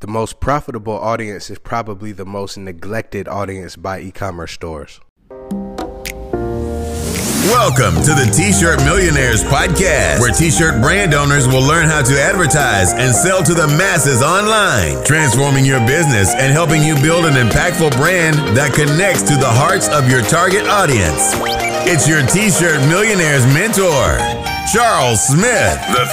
The most profitable audience is probably the most neglected audience by e commerce stores. Welcome to the T shirt Millionaires Podcast, where t shirt brand owners will learn how to advertise and sell to the masses online, transforming your business and helping you build an impactful brand that connects to the hearts of your target audience. It's your t shirt Millionaires mentor, Charles Smith the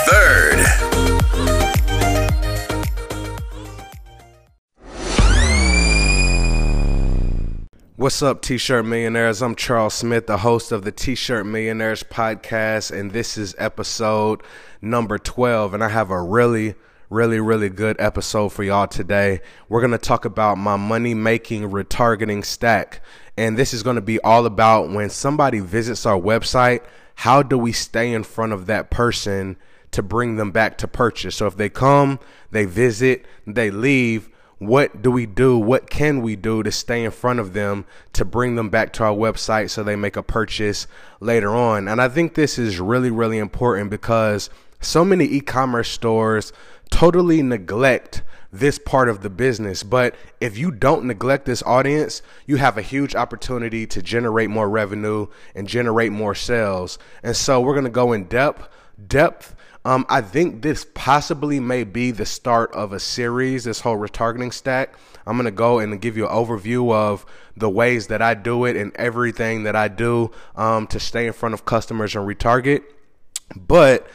What's up, T shirt millionaires? I'm Charles Smith, the host of the T shirt millionaires podcast, and this is episode number 12. And I have a really, really, really good episode for y'all today. We're going to talk about my money making retargeting stack. And this is going to be all about when somebody visits our website, how do we stay in front of that person to bring them back to purchase? So if they come, they visit, they leave what do we do? What can we do to stay in front of them to bring them back to our website so they make a purchase later on? And I think this is really, really important because so many e commerce stores totally neglect this part of the business. But if you don't neglect this audience, you have a huge opportunity to generate more revenue and generate more sales. And so we're going to go in depth, depth um, I think this possibly may be the start of a series, this whole retargeting stack. I'm going to go and give you an overview of the ways that I do it and everything that I do um, to stay in front of customers and retarget. But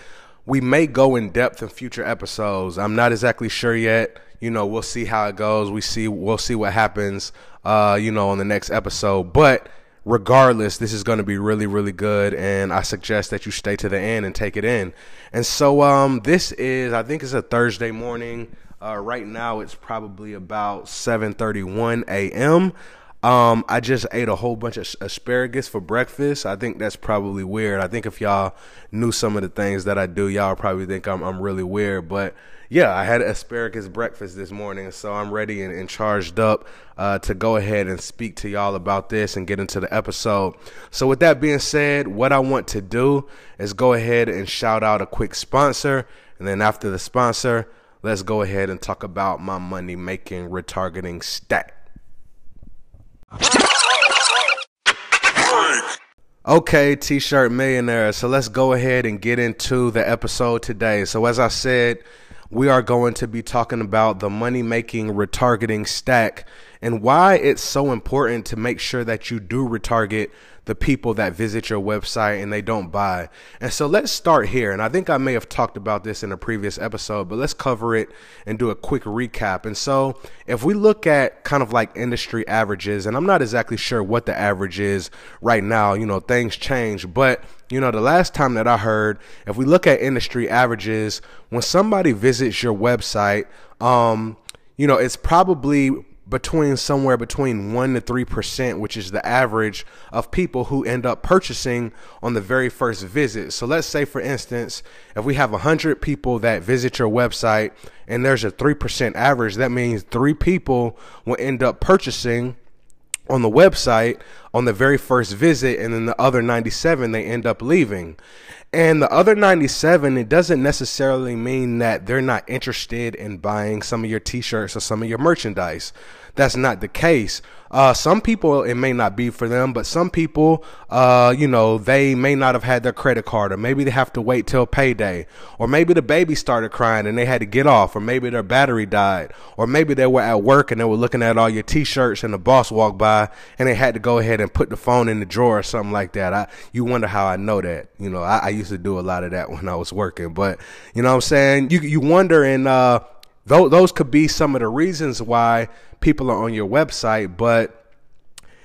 we may go in depth in future episodes. I'm not exactly sure yet. You know, we'll see how it goes. We see we'll see what happens uh, you know, on the next episode. But regardless, this is going to be really, really good. And I suggest that you stay to the end and take it in. And so, um, this is, I think it's a Thursday morning. Uh, right now, it's probably about 7:31 a.m. Um, I just ate a whole bunch of asparagus for breakfast. I think that's probably weird. I think if y'all knew some of the things that I do, y'all probably think I'm, I'm really weird. But yeah, I had asparagus breakfast this morning, so I'm ready and, and charged up uh, to go ahead and speak to y'all about this and get into the episode. So, with that being said, what I want to do is go ahead and shout out a quick sponsor, and then after the sponsor, let's go ahead and talk about my money making retargeting stack. Okay, T shirt millionaire. So let's go ahead and get into the episode today. So, as I said, we are going to be talking about the money making retargeting stack and why it's so important to make sure that you do retarget the people that visit your website and they don't buy. And so let's start here. And I think I may have talked about this in a previous episode, but let's cover it and do a quick recap. And so if we look at kind of like industry averages, and I'm not exactly sure what the average is right now, you know, things change, but you know, the last time that I heard, if we look at industry averages, when somebody visits your website, um, you know, it's probably between somewhere between 1 to 3%, which is the average of people who end up purchasing on the very first visit. So let's say, for instance, if we have 100 people that visit your website and there's a 3% average, that means three people will end up purchasing on the website on the very first visit, and then the other 97 they end up leaving. And the other 97, it doesn't necessarily mean that they're not interested in buying some of your t shirts or some of your merchandise. That's not the case. Uh, some people, it may not be for them, but some people, uh, you know, they may not have had their credit card, or maybe they have to wait till payday, or maybe the baby started crying and they had to get off, or maybe their battery died, or maybe they were at work and they were looking at all your t shirts and the boss walked by and they had to go ahead and put the phone in the drawer or something like that. I, you wonder how I know that. You know, I, I used to do a lot of that when I was working, but you know what I'm saying? You, you wonder and, uh, those, those could be some of the reasons why people are on your website, but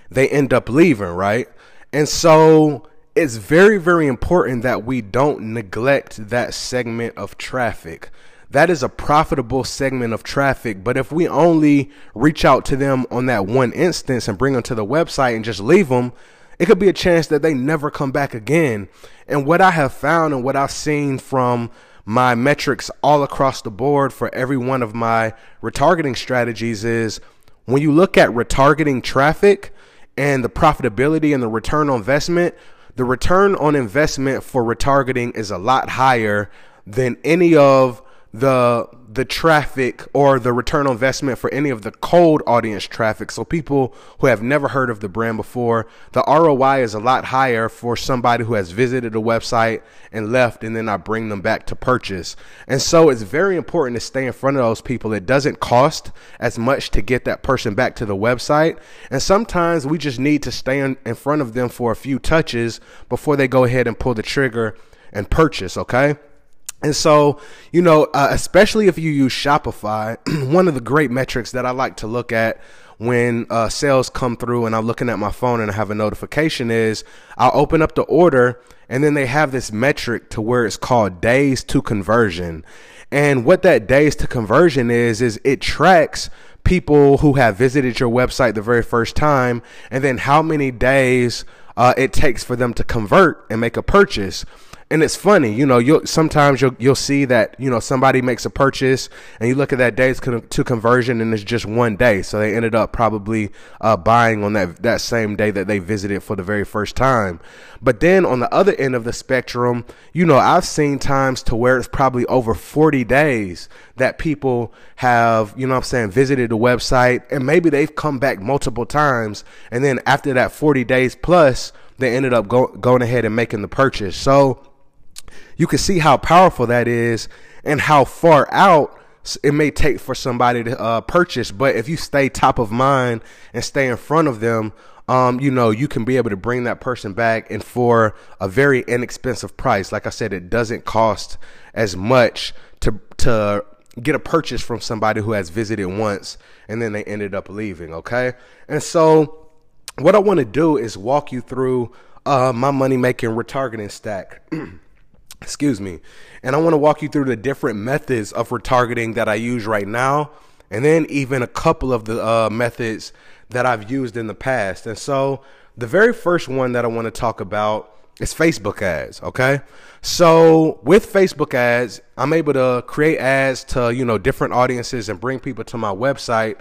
they end up leaving, right? And so it's very, very important that we don't neglect that segment of traffic. That is a profitable segment of traffic. But if we only reach out to them on that one instance and bring them to the website and just leave them, it could be a chance that they never come back again. And what I have found and what I've seen from my metrics all across the board for every one of my retargeting strategies is when you look at retargeting traffic and the profitability and the return on investment, the return on investment for retargeting is a lot higher than any of the the traffic or the return on investment for any of the cold audience traffic. So people who have never heard of the brand before, the ROI is a lot higher for somebody who has visited a website and left and then I bring them back to purchase. And so it's very important to stay in front of those people. It doesn't cost as much to get that person back to the website. And sometimes we just need to stay in, in front of them for a few touches before they go ahead and pull the trigger and purchase, okay? And so, you know, uh, especially if you use Shopify, one of the great metrics that I like to look at when uh, sales come through and I'm looking at my phone and I have a notification is I'll open up the order and then they have this metric to where it's called days to conversion. And what that days to conversion is, is it tracks people who have visited your website the very first time and then how many days uh, it takes for them to convert and make a purchase and it's funny, you know, you'll sometimes you'll you'll see that you know somebody makes a purchase and you look at that days to conversion and it's just one day, so they ended up probably uh, buying on that that same day that they visited for the very first time. But then on the other end of the spectrum, you know, I've seen times to where it's probably over 40 days that people have, you know I'm saying, visited the website and maybe they've come back multiple times and then after that 40 days plus they ended up go, going ahead and making the purchase. So you can see how powerful that is and how far out it may take for somebody to uh, purchase. But if you stay top of mind and stay in front of them, um, you know, you can be able to bring that person back and for a very inexpensive price. Like I said, it doesn't cost as much to to get a purchase from somebody who has visited once and then they ended up leaving. Okay, and so what I want to do is walk you through uh, my money making retargeting stack. Excuse me. And I want to walk you through the different methods of retargeting that I use right now, and then even a couple of the uh, methods that I've used in the past. And so, the very first one that I want to talk about is Facebook ads. Okay. So, with Facebook ads, I'm able to create ads to, you know, different audiences and bring people to my website.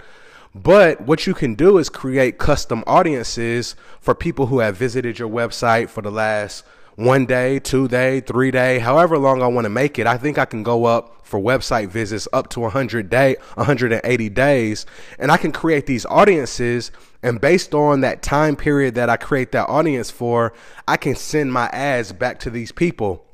But what you can do is create custom audiences for people who have visited your website for the last one day, two day, three day, however long I want to make it. I think I can go up for website visits up to 100 day, 180 days, and I can create these audiences. And based on that time period that I create that audience for, I can send my ads back to these people.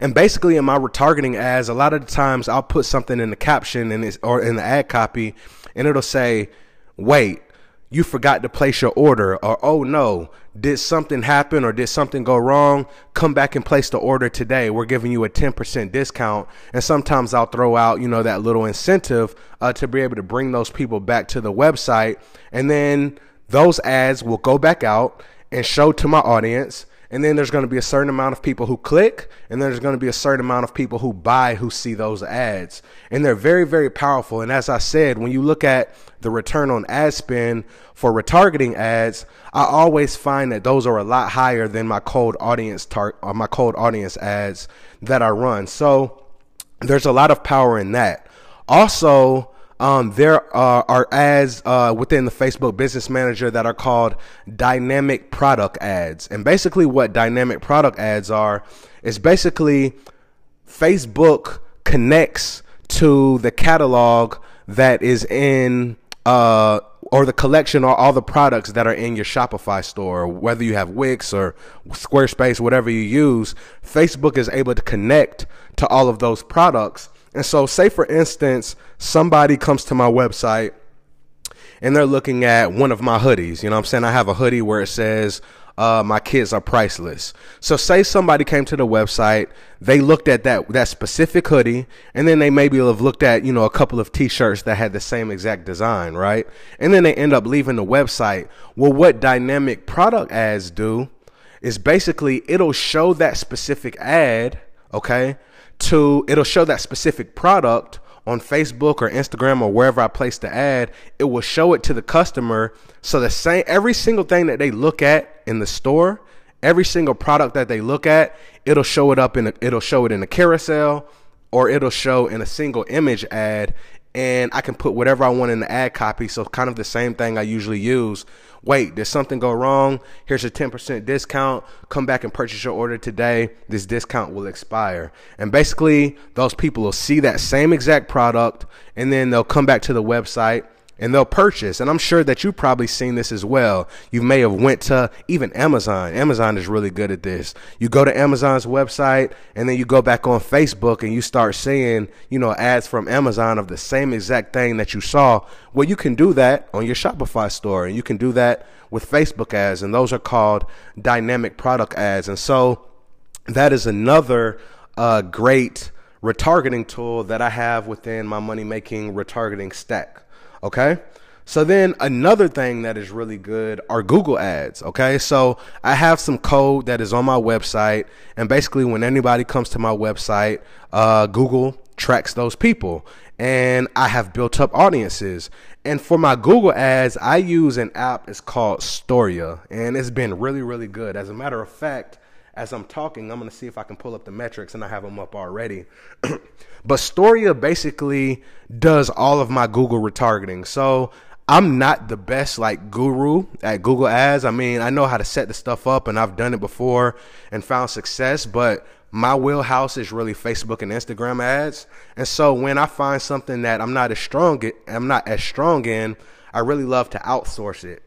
And basically, in my retargeting ads, a lot of the times I'll put something in the caption and or in the ad copy, and it'll say, "Wait, you forgot to place your order or oh no did something happen or did something go wrong? Come back and place the order today. We're giving you a 10% discount. And sometimes i'll throw out you know that little incentive uh, to be able to bring those people back to the website. And then those ads will go back out and show to my audience and then there's going to be a certain amount of people who click and there's going to be a certain amount of people who buy who see those ads. And they're very very powerful. And as i said when you look at the return on ad spend for retargeting ads i always find that those are a lot higher than my cold audience tar- or uh, my cold audience ads that i run. So there's a lot of power in that. Also um, there are, are ads uh, within the Facebook Business Manager that are called dynamic product ads. And basically, what dynamic product ads are is basically Facebook connects to the catalog that is in uh, or the collection or all the products that are in your Shopify store, whether you have Wix or Squarespace, whatever you use, Facebook is able to connect to all of those products and so, say for instance, somebody comes to my website and they're looking at one of my hoodies. You know I'm saying? I have a hoodie where it says, uh, my kids are priceless. So say somebody came to the website, they looked at that that specific hoodie, and then they maybe have looked at you know a couple of T-shirts that had the same exact design, right? And then they end up leaving the website. Well, what dynamic product ads do is basically it'll show that specific ad, okay, to it'll show that specific product on Facebook or Instagram or wherever I place the ad, it will show it to the customer. So the same every single thing that they look at in the store, every single product that they look at, it'll show it up in a, it'll show it in a carousel or it'll show in a single image ad and I can put whatever I want in the ad copy. So kind of the same thing I usually use. Wait, did something go wrong? Here's a 10% discount. Come back and purchase your order today. This discount will expire. And basically, those people will see that same exact product and then they'll come back to the website and they'll purchase. And i'm sure that you've probably seen this as well. You may have went to even amazon. Amazon is really good at this. You go to amazon's website and then you go back on facebook and you start seeing you know ads from amazon of the same exact thing that you saw. Well you can do that on your shopify store and you can do that with facebook ads and those are called dynamic product ads. And so that is another uh, great retargeting tool that i have within my money making retargeting stack Okay. So then another thing that is really good are Google ads. Okay. So I have some code that is on my website. And basically, when anybody comes to my website, uh, Google tracks those people. And I have built up audiences. And for my Google ads, I use an app. It's called StoreYa. And it's been really, really good. As a matter of fact, as I'm talking, I'm going to see if I can pull up the metrics and I have them up already. but StoreYa basically does all of my Google retargeting. So I'm not the best like guru at Google Ads. I mean, I know how to set the stuff up and I've done it before and found success, but my wheelhouse is really Facebook and Instagram ads. And so when I find something that I'm not as strong I'm not as strong in, I really love to outsource it.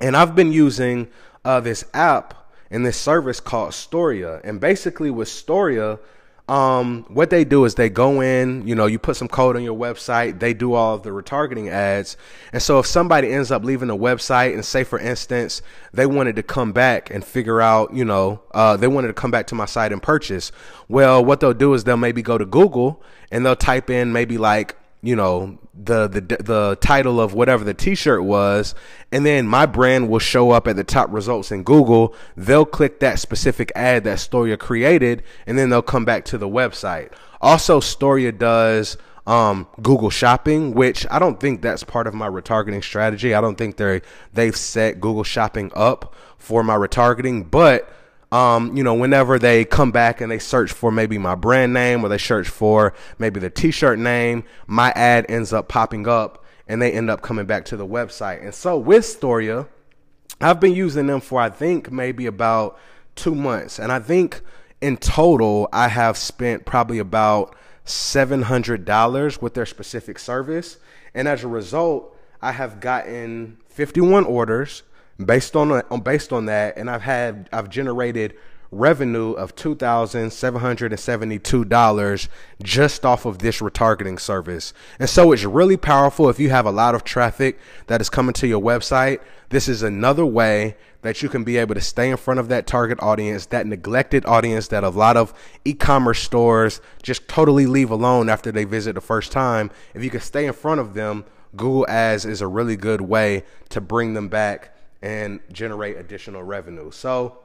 And I've been using uh, this app in this service called StoreYa. And basically with StoreYa, um, what they do is they go in, you know, you put some code on your website, they do all of the retargeting ads. And so if somebody ends up leaving the website and say, for instance, they wanted to come back and figure out, you know, uh, they wanted to come back to my site and purchase. Well, what they'll do is they'll maybe go to Google and they'll type in maybe like you know the the the title of whatever the t-shirt was and then my brand will show up at the top results in Google they'll click that specific ad that StoreYa created and then they'll come back to the website also Storia does um, Google Shopping, which I don't think that's part of my retargeting strategy. I don't think they they've set Google Shopping up for my retargeting, but um, you know, whenever they come back and they search for maybe my brand name or they search for maybe the t-shirt name, my ad ends up popping up and they end up coming back to the website. And so with StoreYa, I've been using them for I think maybe about two months. And I think in total, I have spent probably about $700 with their specific service. And as a result, I have gotten 51 orders based on, based on that, and I've had I've generated revenue of two thousand seven hundred and seventy two dollars just off of this retargeting service. And so it's really powerful if you have a lot of traffic that is coming to your website. This is another way that you can be able to stay in front of that target audience, that neglected audience that a lot of e-commerce stores just totally leave alone after they visit the first time. If you can stay in front of them, Google Ads is a really good way to bring them back and generate additional revenue. So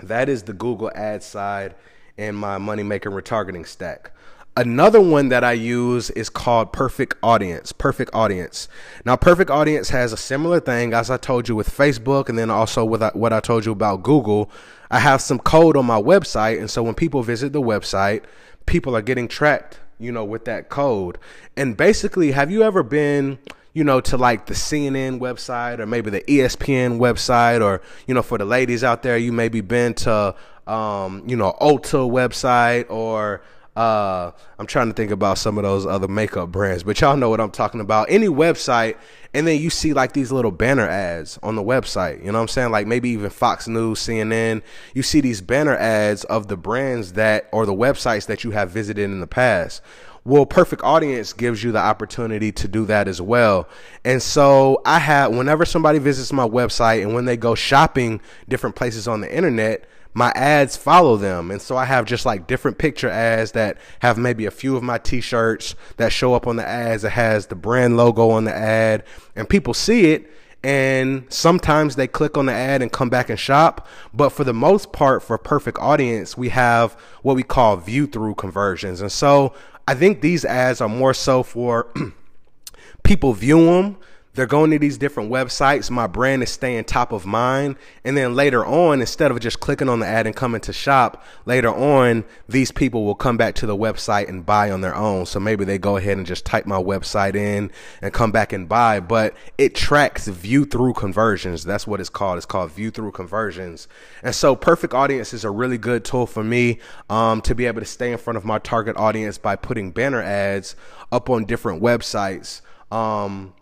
that is the Google Ads side in my money making retargeting stack. Another one that I use is called Perfect Audience. Perfect Audience. Now, Perfect Audience has a similar thing as I told you with Facebook, and then also with uh, what I told you about Google. I have some code on my website, and so when people visit the website, people are getting tracked, you know, with that code. And basically, have you ever been you know, to like the CNN website or maybe the ESPN website, or you know, for the ladies out there, you maybe been to um, you know, Ulta website or uh, I'm trying to think about some of those other makeup brands, but y'all know what I'm talking about. Any website, and then you see like these little banner ads on the website. You know what I'm saying? Like maybe even Fox News, CNN. You see these banner ads of the brands that or the websites that you have visited in the past. Well, Perfect Audience gives you the opportunity to do that as well. And so I have, whenever somebody visits my website and when they go shopping different places on the internet, my ads follow them. And so I have just like different picture ads that have maybe a few of my t shirts that show up on the ads. It has the brand logo on the ad, and people see it and sometimes they click on the ad and come back and shop. But for the most part, for perfect audience, we have what we call view through conversions. And so I think these ads are more so for people view them. They're going to these different websites. My brand is staying top of mind. And then later on, instead of just clicking on the ad and coming to shop, later on, these people will come back to the website and buy on their own. So maybe they go ahead and just type my website in and come back and buy. But it tracks view through conversions. That's what it's called. It's called view through conversions. And so Perfect Audience is a really good tool for me um, to be able to stay in front of my target audience by putting banner ads up on different websites. Um,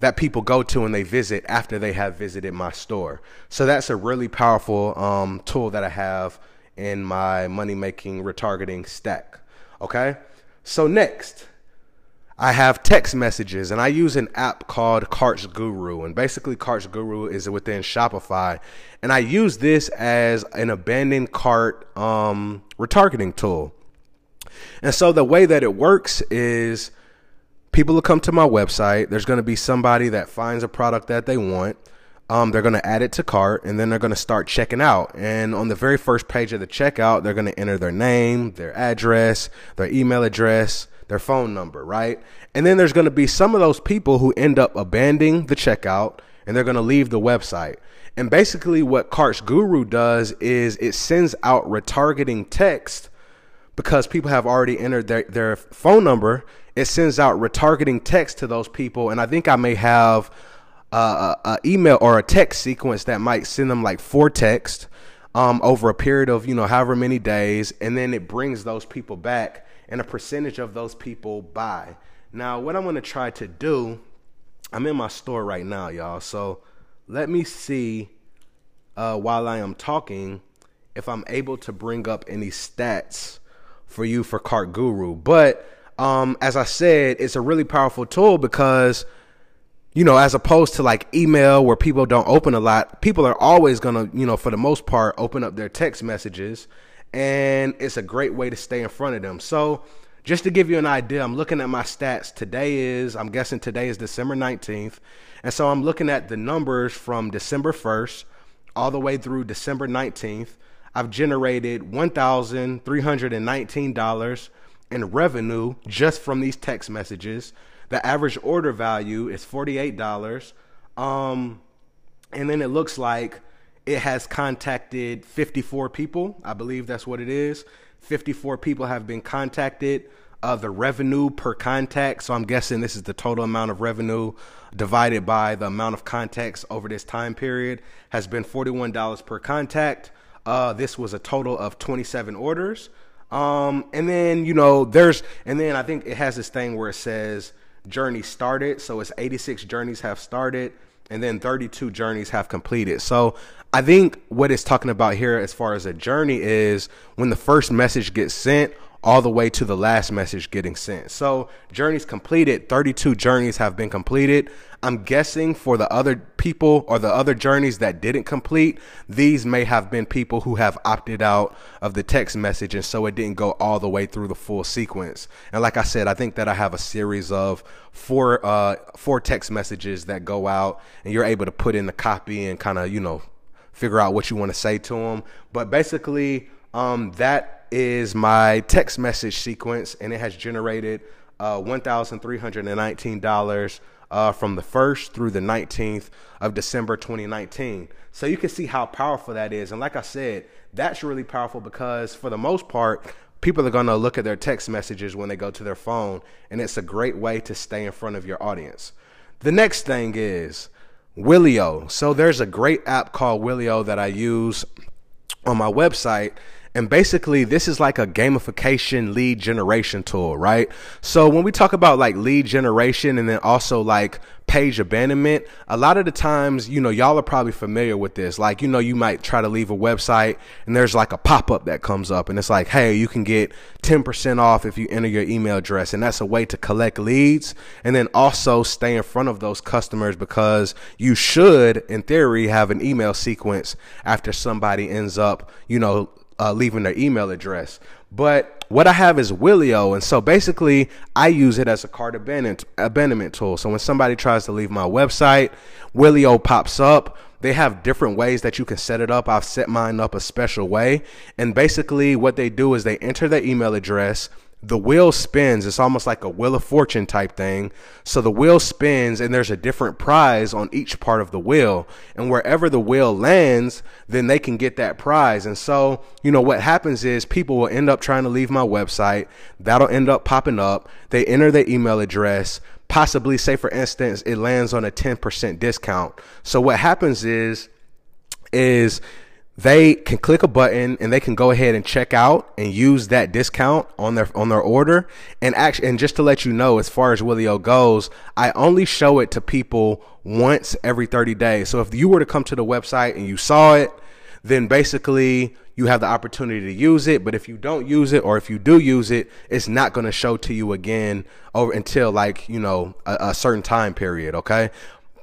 that people go to and they visit after they have visited my store. So that's a really powerful um, tool that I have in my money making retargeting stack. Okay. So next, I have text messages and I use an app called Carts Guru. And basically, Carts Guru is within Shopify. And I use this as an abandoned cart um, retargeting tool. And so the way that it works is people will come to my website. There's going to be somebody that finds a product that they want. Um, they're going to add it to cart and then they're going to start checking out. And on the very first page of the checkout, they're going to enter their name, their address, their email address, their phone number, right? And then there's going to be some of those people who end up abandoning the checkout and they're going to leave the website. And basically, what Carts Guru does is it sends out retargeting text because people have already entered their, their phone number it sends out retargeting text to those people. And I think I may have a, a email or a text sequence that might send them like four texts um, over a period of, you know, however many days. And then it brings those people back and a percentage of those people buy. Now, what I'm going to try to do, I'm in my store right now, y'all. So let me see uh, while I am talking if I'm able to bring up any stats for you for Cart Guru. But um, as I said, it's a really powerful tool because, you know, as opposed to like email where people don't open a lot, people are always to, you know, for the most part, open up their text messages. And it's a great way to stay in front of them. So, just to give you an idea, I'm looking at my stats. Today is, I'm guessing today is December 19th. And so I'm looking at the numbers from December 1st all the way through December 19th. I've generated $1,319 in revenue just from these text messages. The average order value is $48. Um, and then it looks like it has contacted 54 people. I believe that's what it is. 54 people have been contacted. Uh, the revenue per contact, so I'm guessing this is the total amount of revenue divided by the amount of contacts over this time period, has been $41 per contact. Uh, this was a total of 27 orders. Um, and then you know there's and then I think it has this thing where it says journey started, so it's 86 journeys have started, and then 32 journeys have completed. So I think what it's talking about here, as far as a journey, is when the first message gets sent all the way to the last message getting sent. So journeys completed, 32 journeys have been completed. I'm guessing for the other people or the other journeys that didn't complete, these may have been people who have opted out of the text message and so it didn't go all the way through the full sequence. And like I said, I think that I have a series of four uh four text messages that go out and you're able to put in the copy and kind of, you know, figure out what you want to say to them. But basically, um that is my text message sequence and it has generated uh $1,319 uh, from the 1st through the 19th of December 2019. So you can see how powerful that is. And like I said, that's really powerful because for the most part, people are going to look at their text messages when they go to their phone, and it's a great way to stay in front of your audience. The next thing is Wheelio. So there's a great app called Wheelio that I use on my website and basically, this is like a gamification lead generation tool, right? So when we talk about like lead generation and then also like page abandonment, a lot of the times, you know, y'all are probably familiar with this. Like, you know, you might try to leave a website and there's like a pop up that comes up and it's like, hey, you can get 10% off if you enter your email address. And that's a way to collect leads and then also stay in front of those customers because you should, in theory, have an email sequence after somebody ends up, you know, uh, leaving their email address. But what I have is Wheelio, and so basically I use it as a cart abandonment, abandonment tool. So when somebody tries to leave my website, Wheelio pops up. They have different ways that you can set it up. I've set mine up a special way, and basically what they do is they enter their email address the wheel spins. It's almost like a wheel of fortune type thing. So the wheel spins and there's a different prize on each part of the wheel. And wherever the wheel lands, then they can get that prize. And so, you know, what happens is people will end up trying to leave my website. That'll end up popping up. They enter their email address. Possibly, say for instance, it lands on a 10% discount. So what happens is, is they can click a button and they can go ahead and check out and use that discount on their on their order. And actually and just to let you know as far as Wheelio goes I only show it to people once every 30 days. So if you were to come to the website and you saw it then basically you have the opportunity to use it. But if you don't use it or if you do use it it's not going to show to you again over until like you know a, a certain time period okay?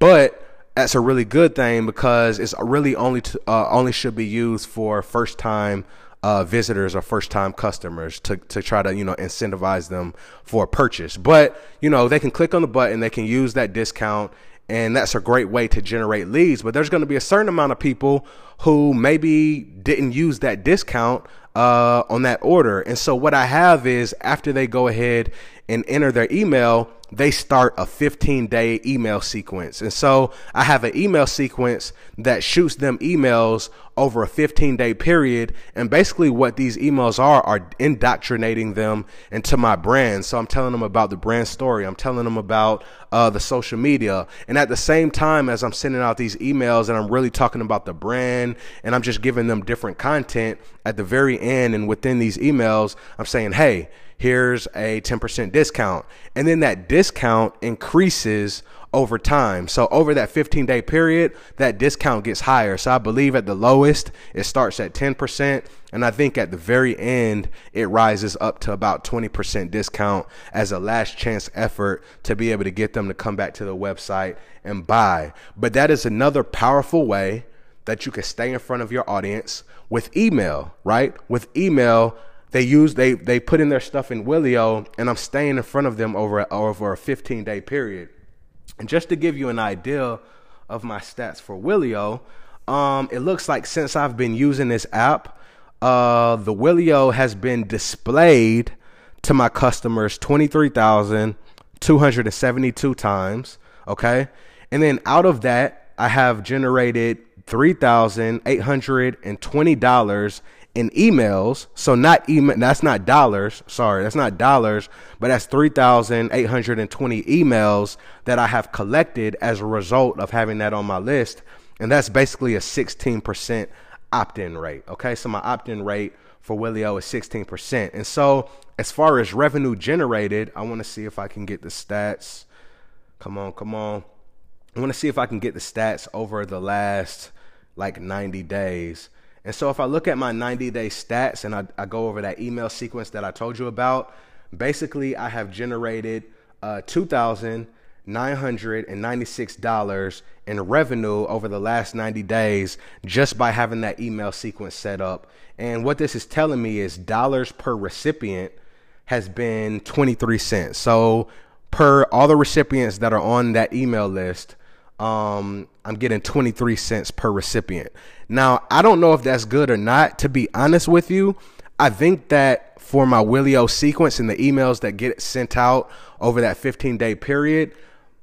But that's a really good thing because it's really only to, uh, only should be used for first time uh, visitors or first time customers to, to try to you know incentivize them for a purchase. But you know they can click on the button, they can use that discount, and that's a great way to generate leads. But there's going to be a certain amount of people who maybe didn't use that discount uh, on that order. And so what I have is after they go ahead and enter their email, they start a 15 day email sequence. And so I have an email sequence that shoots them emails over a 15 day period. And basically, what these emails are, are indoctrinating them into my brand. So I'm telling them about the brand story, I'm telling them about uh, the social media. And at the same time, as I'm sending out these emails and I'm really talking about the brand and I'm just giving them different content at the very end and within these emails, I'm saying, hey, here's a 10% discount. And then that discount increases over time. So over that 15 day period, that discount gets higher. So I believe at the lowest, it starts at 10%. And I think at the very end, it rises up to about 20% discount as a last chance effort to be able to get them to come back to the website and buy. But that is another powerful way that you can stay in front of your audience with email, right? With email, they use they they put in their stuff in Wheelio, and I'm staying in front of them over over a 15 day period. And just to give you an idea of my stats for Wheelio, um, it looks like since I've been using this app, uh, the Wheelio has been displayed to my customers 23,272 times. Okay. And then out of that, I have generated $3,820 in emails. So not email. That's not dollars. Sorry, that's not dollars, but that's three thousand eight hundred and twenty emails that I have collected as a result of having that on my list, and that's basically a sixteen percent opt-in rate. Okay, so my opt-in rate for Wheelio is sixteen percent, and so as far as revenue generated, I want to see if I can get the stats. Come on, come on. I want to see if I can get the stats over the last like 90 days. And so if I look at my 90 day stats and I, I go over that email sequence that I told you about, basically I have generated uh, $2,996 in revenue over the last 90 days just by having that email sequence set up. And what this is telling me is dollars per recipient has been 23 cents. So per all the recipients that are on that email list, um, I'm getting 23 cents per recipient. Now, I don't know if that's good or not. To be honest with you, I think that for my Wheelio sequence and the emails that get sent out over that 15 day period,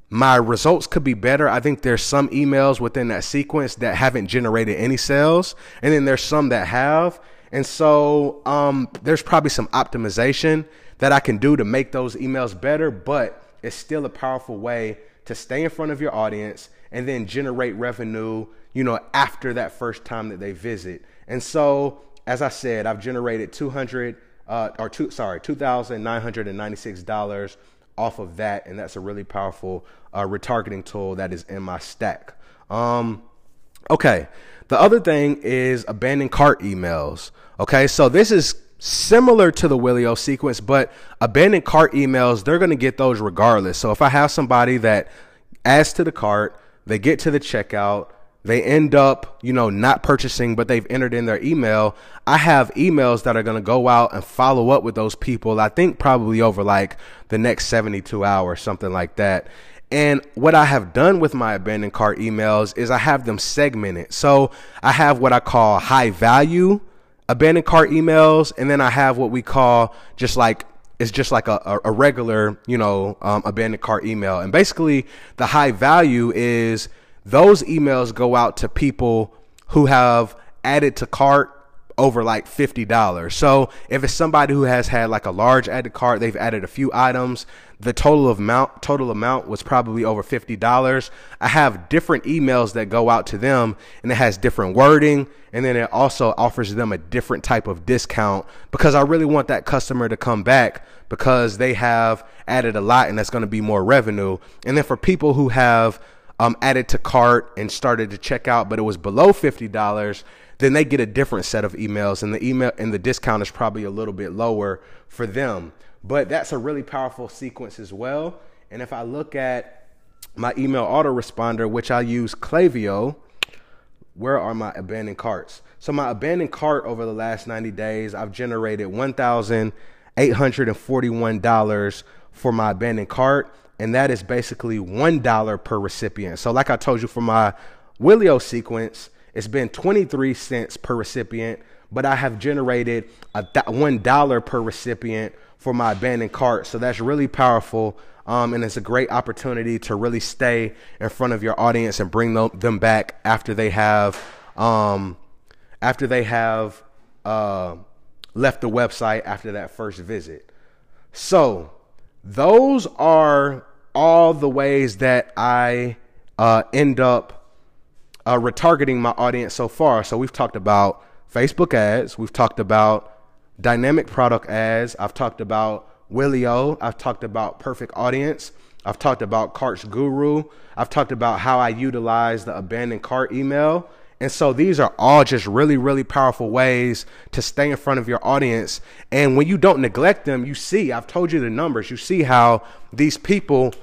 my results could be better. I think there's some emails within that sequence that haven't generated any sales, and then there's some that have. And so um, there's probably some optimization that I can do to make those emails better, but it's still a powerful way to stay in front of your audience and then generate revenue, you know, after that first time that they visit. And so, as I said, I've generated 200 uh, or two, sorry, $2,996 off of that. And that's a really powerful uh, retargeting tool that is in my stack. Um, okay. The other thing is abandoned cart emails. Okay. So this is similar to the Wheelio sequence, but abandoned cart emails, they're going to get those regardless. So if I have somebody that adds to the cart, they get to the checkout, they end up, you know, not purchasing, but they've entered in their email. I have emails that are going to go out and follow up with those people. I think probably over like the next 72 hours, something like that. And what I have done with my abandoned cart emails is I have them segmented. So I have what I call high value abandoned cart emails, and then I have what we call just like it's just like a, a regular, you know, um, abandoned cart email. And basically, the high value is those emails go out to people who have added to cart over like $50. So if it's somebody who has had like a large added cart, they've added a few items, the total amount total amount was probably over $50. I have different emails that go out to them and it has different wording and then it also offers them a different type of discount because I really want that customer to come back because they have added a lot and that's going to be more revenue. And then for people who have um, added to cart and started to check out, but it was below $50, then they get a different set of emails and the email and the discount is probably a little bit lower for them. But that's a really powerful sequence as well. And if I look at my email autoresponder, which I use Klaviyo, where are my abandoned carts? So my abandoned cart over the last 90 days, I've generated $1,841 for my abandoned cart. And that is basically $1 per recipient. So like I told you for my Wheelio sequence, it's been 23 cents per recipient, but I have generated a th- $1 per recipient for my abandoned cart. So that's really powerful. Um, and it's a great opportunity to really stay in front of your audience and bring them, them back after they have um, after they have uh, left the website after that first visit. So those are all the ways that I uh, end up uh, retargeting my audience so far. So we've talked about Facebook ads, we've talked about dynamic product ads, I've talked about Wheelio, I've talked about perfect audience, I've talked about Carts Guru, I've talked about how I utilize the abandoned cart email. And so these are all just really, really powerful ways to stay in front of your audience. And when you don't neglect them, you see, I've told you the numbers, you see how these people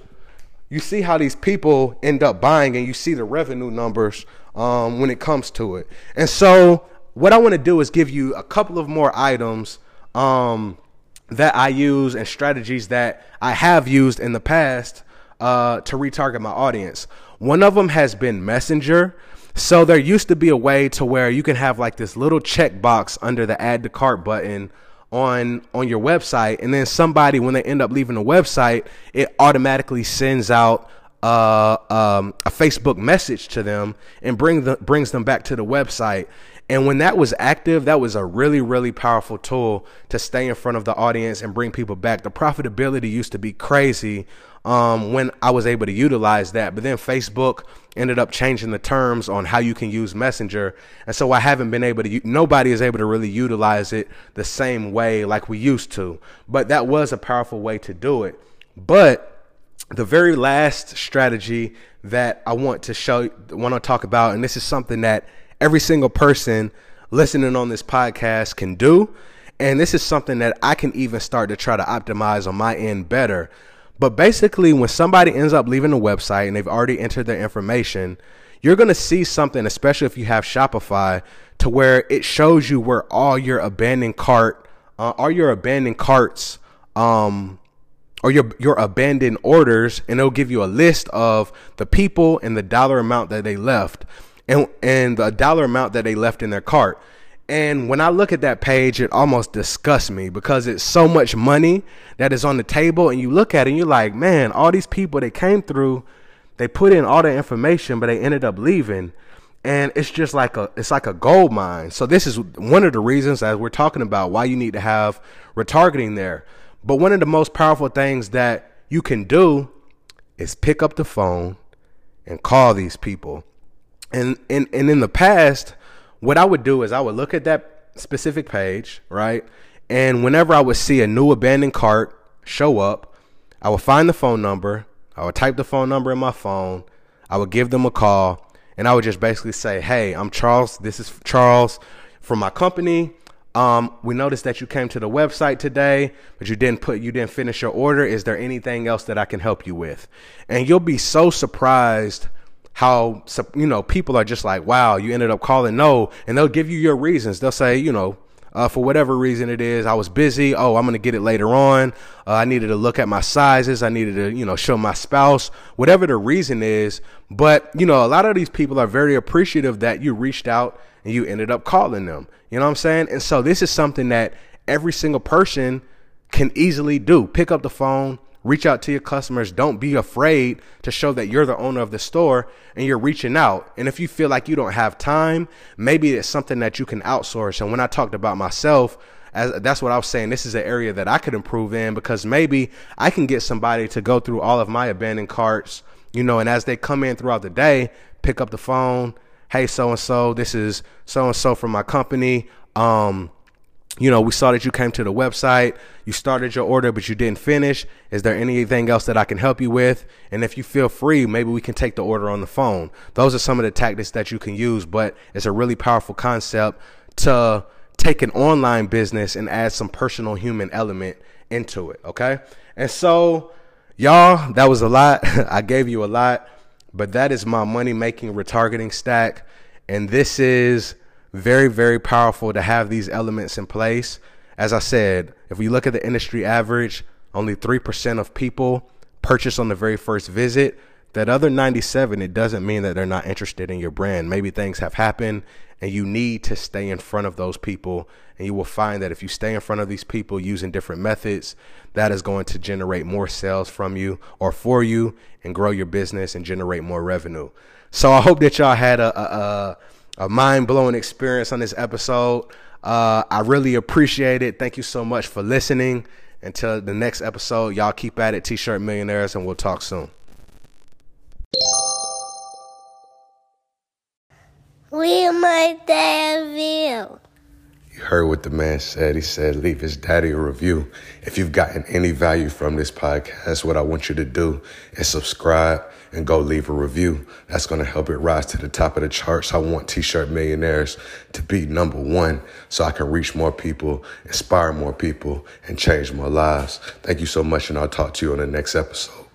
you see how these people end up buying and you see the revenue numbers um, when it comes to it. And so, what I want to do is give you a couple of more items um, that I use and strategies that I have used in the past uh, to retarget my audience. One of them has been Messenger. So, there used to be a way to where you can have like this little checkbox under the add to cart button on on your website and then somebody when they end up leaving the website it automatically sends out uh, um, a Facebook message to them and bring the, brings them back to the website. And when that was active, that was a really, really powerful tool to stay in front of the audience and bring people back. The profitability used to be crazy um, when I was able to utilize that. But then Facebook ended up changing the terms on how you can use Messenger. And so I haven't been able to, nobody is able to really utilize it the same way like we used to. But that was a powerful way to do it. But the very last strategy that I want to show, want to talk about, and this is something that every single person listening on this podcast can do. And this is something that I can even start to try to optimize on my end better. But basically, when somebody ends up leaving the website and they've already entered their information, you're going to see something, especially if you have Shopify, to where it shows you where all your abandoned cart, uh, all your abandoned carts, um, or your your abandoned orders, and it'll give you a list of the people and the dollar amount that they left, and and the dollar amount that they left in their cart. And when I look at that page, it almost disgusts me because it's so much money that is on the table. And you look at it and you're like, man, all these people they came through, they put in all the information, but they ended up leaving. And it's just like a it's like a gold mine. So this is one of the reasons as we're talking about why you need to have retargeting there. But one of the most powerful things that you can do is pick up the phone and call these people. And and, and in the past, what I would do is I would look at that specific page, right? And whenever I would see a new abandoned cart show up, I would find the phone number, I would type the phone number in my phone, I would give them a call, and I would just basically say, Hey, I'm Charles. This is Charles from my company. Um, we noticed that you came to the website today, but you didn't put you didn't finish your order. Is there anything else that I can help you with? And you'll be so surprised how you know people are just like, wow, you ended up calling no, and they'll give you your reasons. They'll say, you know, uh, for whatever reason it is, I was busy. Oh, I'm gonna get it later on. Uh, I needed to look at my sizes. I needed to, you know, show my spouse whatever the reason is. But you know, a lot of these people are very appreciative that you reached out and you ended up calling them. You know what I'm saying? And so this is something that every single person can easily do. Pick up the phone, reach out to your customers. Don't be afraid to show that you're the owner of the store and you're reaching out. And if you feel like you don't have time, maybe it's something that you can outsource. And when I talked about myself, as that's what I was saying. This is an area that I could improve in because maybe I can get somebody to go through all of my abandoned carts, you know, and as they come in throughout the day, pick up the phone. Hey, so and so, this is so and so from my company. Um, you know, we saw that you came to the website, you started your order, but you didn't finish. Is there anything else that I can help you with? And if you feel free, maybe we can take the order on the phone. Those are some of the tactics that you can use, but it's a really powerful concept to take an online business and add some personal human element into it. Okay. And so, y'all, that was a lot. I gave you a lot, but that is my money making retargeting stack. And this is very, very powerful to have these elements in place. As I said, if we look at the industry average, only 3% of people purchase on the very first visit. That other 97, it doesn't mean that they're not interested in your brand. Maybe things have happened and you need to stay in front of those people. And you will find that if you stay in front of these people using different methods, that is going to generate more sales from you or for you and grow your business and generate more revenue. So I hope that y'all had a, a, a a mind blowing experience on this episode. Uh, I really appreciate it. Thank you so much for listening. Until the next episode, y'all keep at it, T shirt millionaires, and we'll talk soon. We might have you. You heard what the man said. He said, leave his daddy a review. If you've gotten any value from this podcast, what I want you to do is subscribe and go leave a review. That's going to help it rise to the top of the charts. I want T shirt millionaires to be number one so I can reach more people, inspire more people, and change more lives. Thank you so much, and I'll talk to you on the next episode.